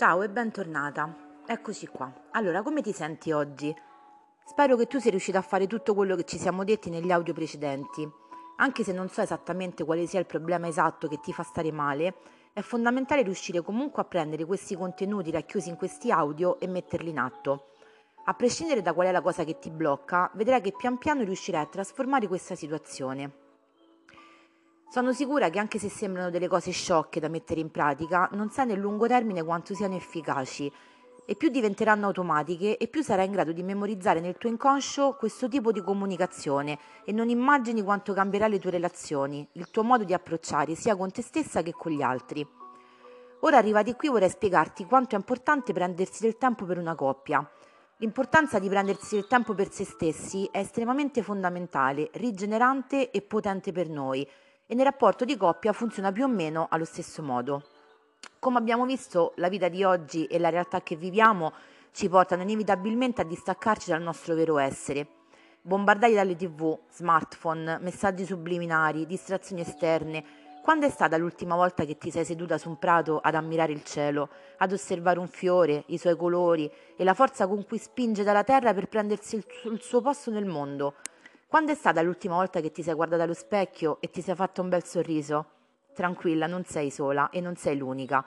Ciao e bentornata. Eccoci qua. Allora, come ti senti oggi? Spero che tu sia riuscita a fare tutto quello che ci siamo detti negli audio precedenti. Anche se non so esattamente quale sia il problema esatto che ti fa stare male, è fondamentale riuscire comunque a prendere questi contenuti racchiusi in questi audio e metterli in atto. A prescindere da qual è la cosa che ti blocca, vedrai che pian piano riuscirai a trasformare questa situazione. Sono sicura che anche se sembrano delle cose sciocche da mettere in pratica, non sai nel lungo termine quanto siano efficaci e più diventeranno automatiche e più sarai in grado di memorizzare nel tuo inconscio questo tipo di comunicazione e non immagini quanto cambierà le tue relazioni, il tuo modo di approcciare sia con te stessa che con gli altri. Ora arrivati qui vorrei spiegarti quanto è importante prendersi del tempo per una coppia. L'importanza di prendersi del tempo per se stessi è estremamente fondamentale, rigenerante e potente per noi e nel rapporto di coppia funziona più o meno allo stesso modo. Come abbiamo visto, la vita di oggi e la realtà che viviamo ci portano inevitabilmente a distaccarci dal nostro vero essere. Bombardati dalle tv, smartphone, messaggi subliminari, distrazioni esterne, quando è stata l'ultima volta che ti sei seduta su un prato ad ammirare il cielo, ad osservare un fiore, i suoi colori e la forza con cui spinge dalla terra per prendersi il, suo posto nel mondo? Quando è stata l'ultima volta che ti sei guardata allo specchio e ti sei fatto un bel sorriso? Tranquilla, non sei sola e non sei l'unica.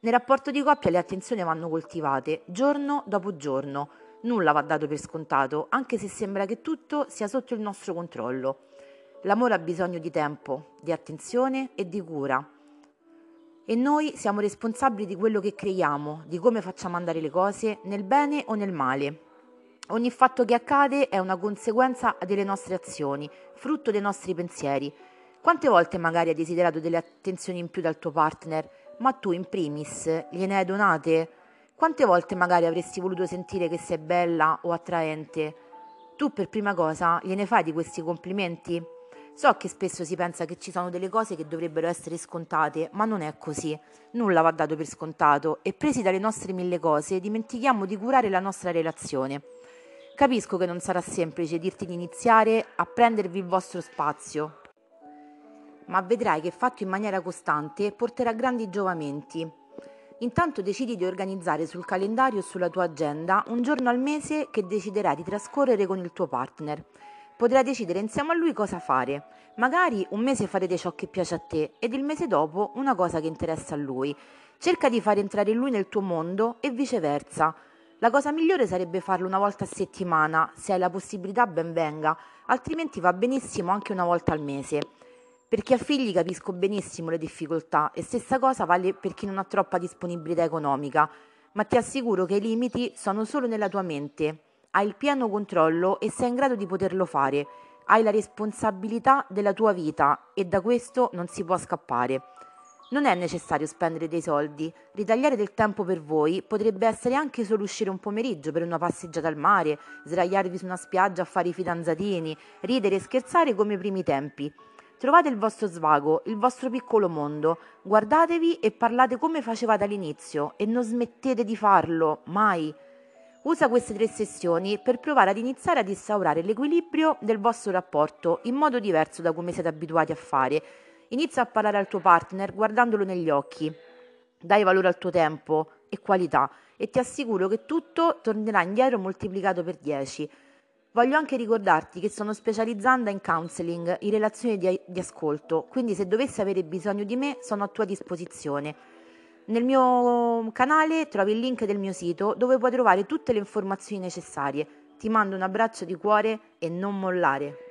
Nel rapporto di coppia le attenzioni vanno coltivate giorno dopo giorno. Nulla va dato per scontato, anche se sembra che tutto sia sotto il nostro controllo. L'amore ha bisogno di tempo, di attenzione e di cura. E noi siamo responsabili di quello che creiamo, di come facciamo andare le cose, nel bene o nel male. Ogni fatto che accade è una conseguenza delle nostre azioni, frutto dei nostri pensieri. Quante volte magari hai desiderato delle attenzioni in più dal tuo partner, ma tu in primis gliene hai donate? Quante volte magari avresti voluto sentire che sei bella o attraente? Tu per prima cosa gliene fai di questi complimenti? So che spesso si pensa che ci sono delle cose che dovrebbero essere scontate, ma non è così. Nulla va dato per scontato e presi dalle nostre mille cose dimentichiamo di curare la nostra relazione. Capisco che non sarà semplice dirti di iniziare a prendervi il vostro spazio, ma vedrai che fatto in maniera costante porterà grandi giovamenti. Intanto decidi di organizzare sul calendario e sulla tua agenda un giorno al mese che deciderai di trascorrere con il tuo partner. Potrai decidere insieme a lui cosa fare. Magari un mese farete ciò che piace a te ed il mese dopo una cosa che interessa a lui. Cerca di far entrare lui nel tuo mondo e viceversa. La cosa migliore sarebbe farlo una volta a settimana, se hai la possibilità ben venga, altrimenti va benissimo anche una volta al mese. Per chi ha figli capisco benissimo le difficoltà e stessa cosa vale per chi non ha troppa disponibilità economica, ma ti assicuro che i limiti sono solo nella tua mente. Hai il pieno controllo e sei in grado di poterlo fare. Hai la responsabilità della tua vita e da questo non si può scappare. Non è necessario spendere dei soldi, ritagliare del tempo per voi potrebbe essere anche solo uscire un pomeriggio per una passeggiata al mare, sdraiarvi su una spiaggia a fare i fidanzatini, ridere e scherzare come i primi tempi. Trovate il vostro svago, il vostro piccolo mondo, guardatevi e parlate come facevate all'inizio e non smettete di farlo, mai. Usa queste tre sessioni per provare ad iniziare ad instaurare l'equilibrio del vostro rapporto in modo diverso da come siete abituati a fare Inizia a parlare al tuo partner guardandolo negli occhi. Dai valore al tuo tempo e qualità e ti assicuro che tutto tornerà indietro moltiplicato per 10. Voglio anche ricordarti che sono specializzanda in counseling, in relazioni di, di, ascolto, quindi se dovessi avere bisogno di me sono a tua disposizione. Nel mio canale trovi il link del mio sito dove puoi trovare tutte le informazioni necessarie. Ti mando un abbraccio di cuore e non mollare.